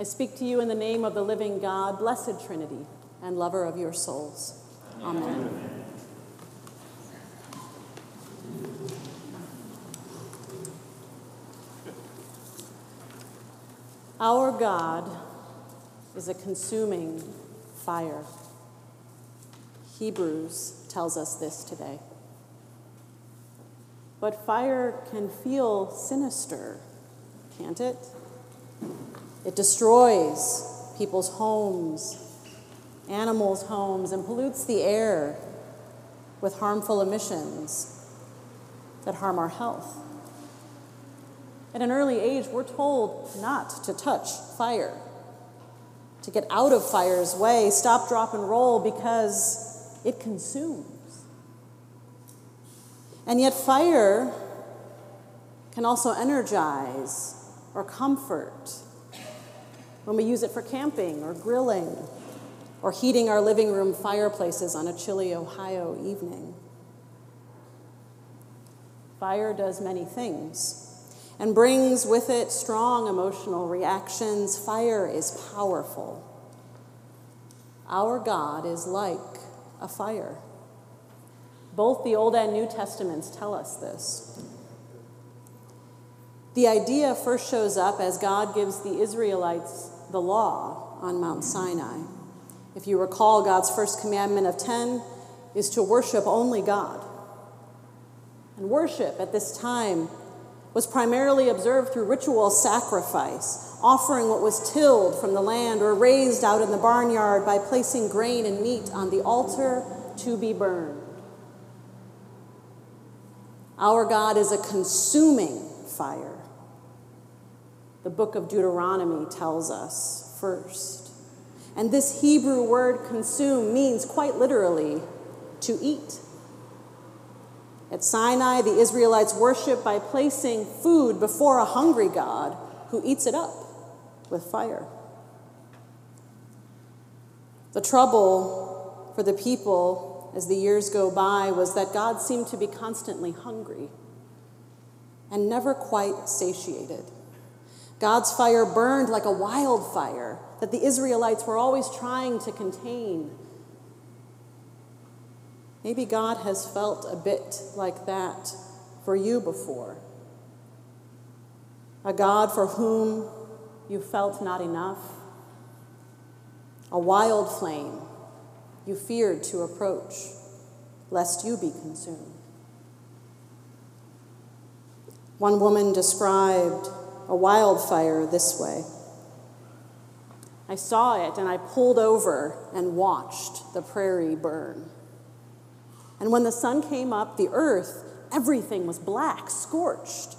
I speak to you in the name of the living God, blessed Trinity, and lover of your souls. Amen. Amen. Our God is a consuming fire. Hebrews tells us this today. But fire can feel sinister, can't it? It destroys people's homes, animals' homes, and pollutes the air with harmful emissions that harm our health. At an early age, we're told not to touch fire, to get out of fire's way, stop, drop, and roll because it consumes. And yet, fire can also energize or comfort when we use it for camping or grilling or heating our living room fireplaces on a chilly Ohio evening. Fire does many things and brings with it strong emotional reactions. Fire is powerful. Our God is like a fire. Both the Old and New Testaments tell us this. The idea first shows up as God gives the Israelites the law on Mount Sinai. If you recall, God's first commandment of 10 is to worship only God. And worship at this time was primarily observed through ritual sacrifice, offering what was tilled from the land or raised out in the barnyard by placing grain and meat on the altar to be burned. Our God is a consuming fire. The book of Deuteronomy tells us first. And this Hebrew word consume means quite literally to eat. At Sinai, the Israelites worship by placing food before a hungry God who eats it up with fire. The trouble for the people as the years go by was that God seemed to be constantly hungry and never quite satiated. God's fire burned like a wildfire that the Israelites were always trying to contain Maybe God has felt a bit like that for you before. A God for whom you felt not enough. A wild flame you feared to approach, lest you be consumed. One woman described a wildfire this way I saw it and I pulled over and watched the prairie burn. And when the sun came up, the earth, everything was black, scorched.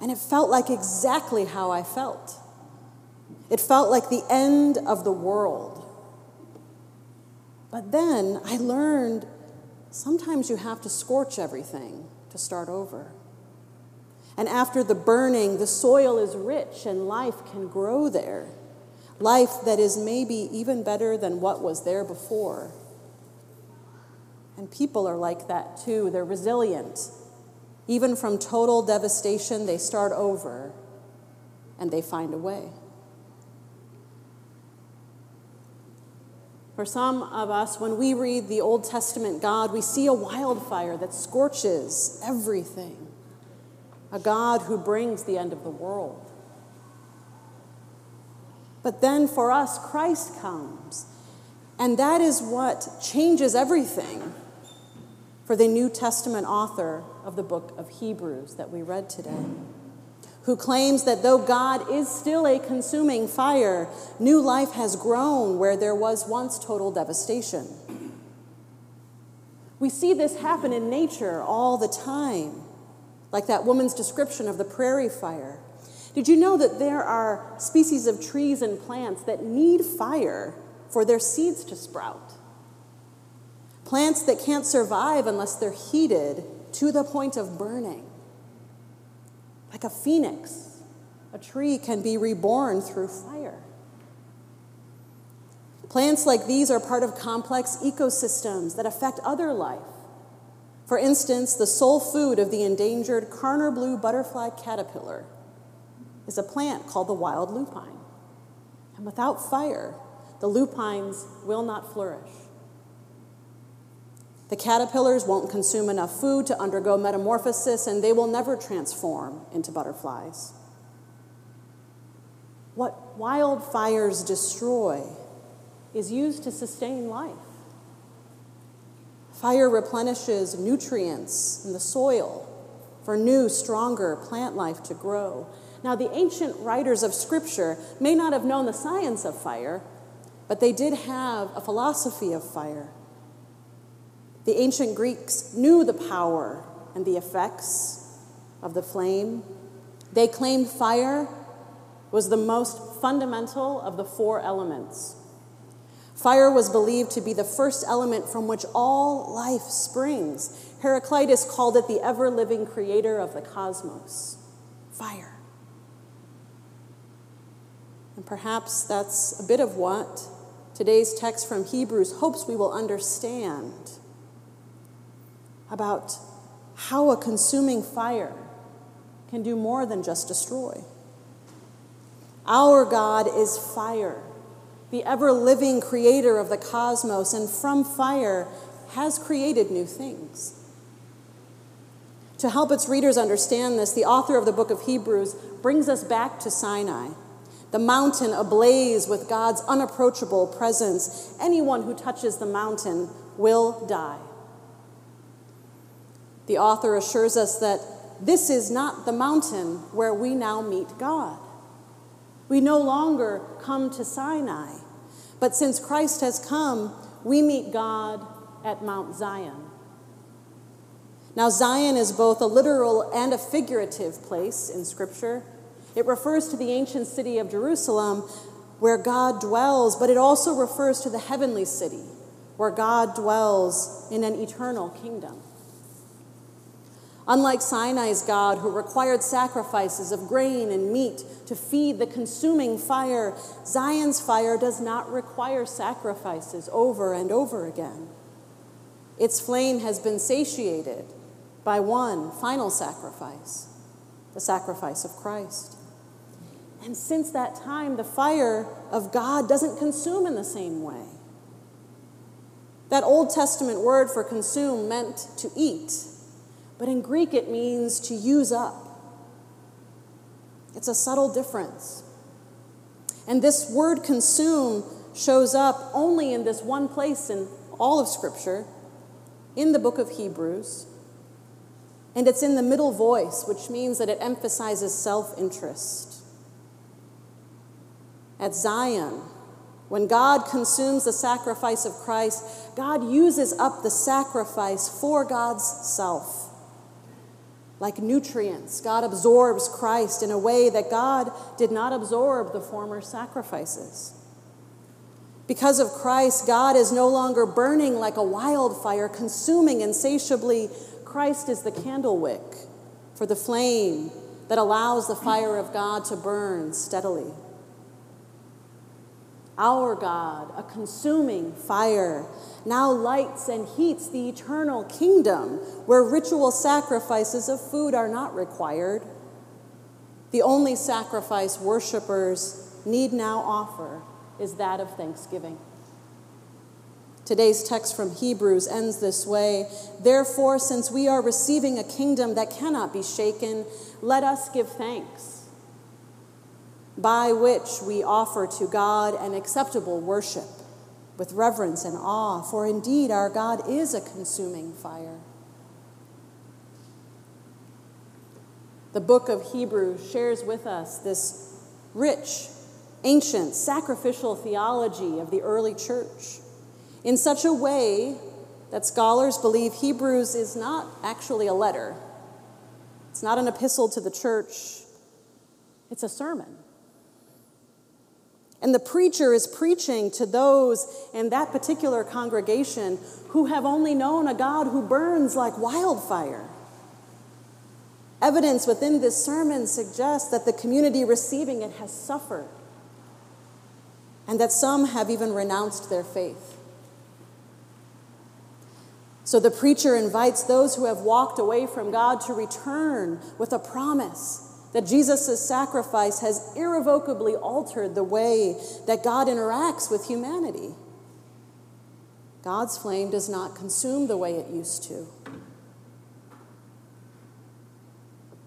And it felt like exactly how I felt. It felt like the end of the world. But then I learned sometimes you have to scorch everything to start over. And after the burning, the soil is rich and life can grow there. Life that is maybe even better than what was there before. And people are like that too. They're resilient. Even from total devastation, they start over and they find a way. For some of us, when we read the Old Testament God, we see a wildfire that scorches everything, a God who brings the end of the world. But then for us, Christ comes, and that is what changes everything for the New Testament author of the book of Hebrews that we read today, who claims that though God is still a consuming fire, new life has grown where there was once total devastation. We see this happen in nature all the time, like that woman's description of the prairie fire. Did you know that there are species of trees and plants that need fire for their seeds to sprout? plants that can't survive unless they're heated to the point of burning. Like a phoenix, a tree can be reborn through fire. Plants like these are part of complex ecosystems that affect other life. For instance, the sole food of the endangered Karner blue butterfly caterpillar is a plant called the wild lupine. And without fire, the lupines will not flourish. The caterpillars won't consume enough food to undergo metamorphosis, and they will never transform into butterflies. What wildfires destroy is used to sustain life. Fire replenishes nutrients in the soil for new, stronger plant life to grow. Now, the ancient writers of Scripture may not have known the science of fire, but they did have a philosophy of fire. The ancient Greeks knew the power and the effects of the flame. They claimed fire was the most fundamental of the four elements. Fire was believed to be the first element from which all life springs. Heraclitus called it the ever living creator of the cosmos. Fire. And perhaps that's a bit of what today's text from Hebrews hopes we will understand about how a consuming fire can do more than just destroy. Our God is fire, the ever living creator of the cosmos, and from fire has created new things. To help its readers understand this, the author of the book of Hebrews brings us back to Sinai, the mountain ablaze with God's unapproachable presence. Anyone who touches the mountain will die. The author assures us that this is not the mountain where we now meet God. We no longer come to Sinai, but since Christ has come, we meet God at Mount Zion. Now, Zion is both a literal and a figurative place in Scripture. It refers to the ancient city of Jerusalem where God dwells, but it also refers to the heavenly city where God dwells in an eternal kingdom. Unlike Sinai's God, who required sacrifices of grain and meat to feed the consuming fire, Zion's fire does not require sacrifices over and over again. Its flame has been satiated by one final sacrifice, the sacrifice of Christ. And since that time, the fire of God doesn't consume in the same way. That Old Testament word for consume meant to eat but in Greek it means to use up. It's a subtle difference. And this word consume shows up only in this one place in all of Scripture, in the book of Hebrews. And it's in the middle voice, which means that it emphasizes self interest. At Zion, when God consumes the sacrifice of Christ, God uses up the sacrifice for God's self like nutrients. God absorbs Christ in a way that God did not absorb the former sacrifices. Because of Christ, God is no longer burning like a wildfire, consuming insatiably. Christ is the candle wick for the flame that allows the fire of God to burn steadily. Our God, a consuming fire, now lights and heats the eternal kingdom where ritual sacrifices of food are not required. The only sacrifice worshipers need now offer is that of thanksgiving. Today's text from Hebrews ends this way Therefore, since we are receiving a kingdom that cannot be shaken, let us give thanks, by which we offer to God an acceptable worship with reverence and awe, for indeed our God is a consuming fire. The book of Hebrews shares with us this rich, ancient, sacrificial theology of the early church in such a way that scholars believe Hebrews is not actually a letter. It's not an epistle to the church, it's a sermon. And the preacher is preaching to those in that particular congregation who have only known a God who burns like wildfire. Evidence within this sermon suggests that the community receiving it has suffered and that some have even renounced their faith. So the preacher invites those who have walked away from God to return with a promise that Jesus' sacrifice has irrevocably altered the way that God interacts with humanity. God's flame does not consume the way it used to.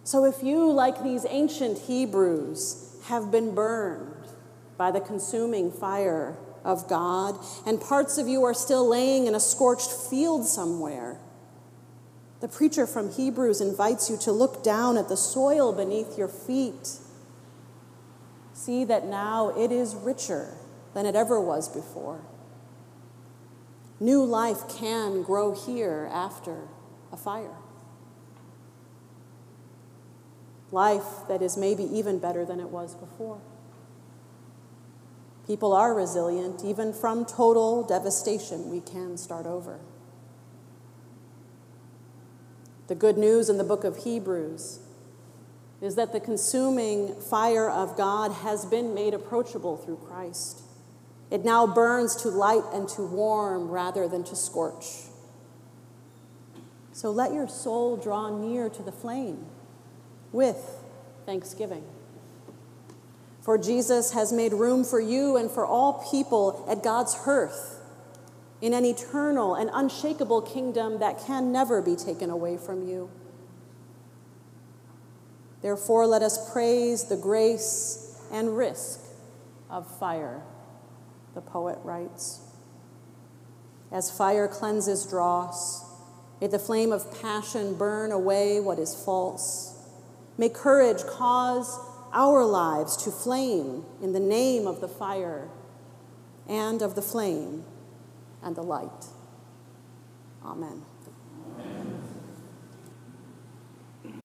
So, if you, like these ancient Hebrews, have been burned by the consuming fire of God, and parts of you are still laying in a scorched field somewhere, the preacher from Hebrews invites you to look down at the soil beneath your feet. See that now it is richer than it ever was before. New life can grow here after a fire. Life that is maybe even better than it was before. People are resilient. Even from total devastation, we can start over. The good news in the book of Hebrews is that the consuming fire of God has been made approachable through Christ. It now burns to light and to warm rather than to scorch. So let your soul draw near to the flame with thanksgiving. For Jesus has made room for you and for all people at God's hearth in an eternal and unshakable kingdom that can never be taken away from you. Therefore, let us praise the grace and risk of fire the poet writes. As fire cleanses dross, may the flame of passion burn away what is false. May courage cause our lives to flame in the name of the fire and of the flame and the light. Amen.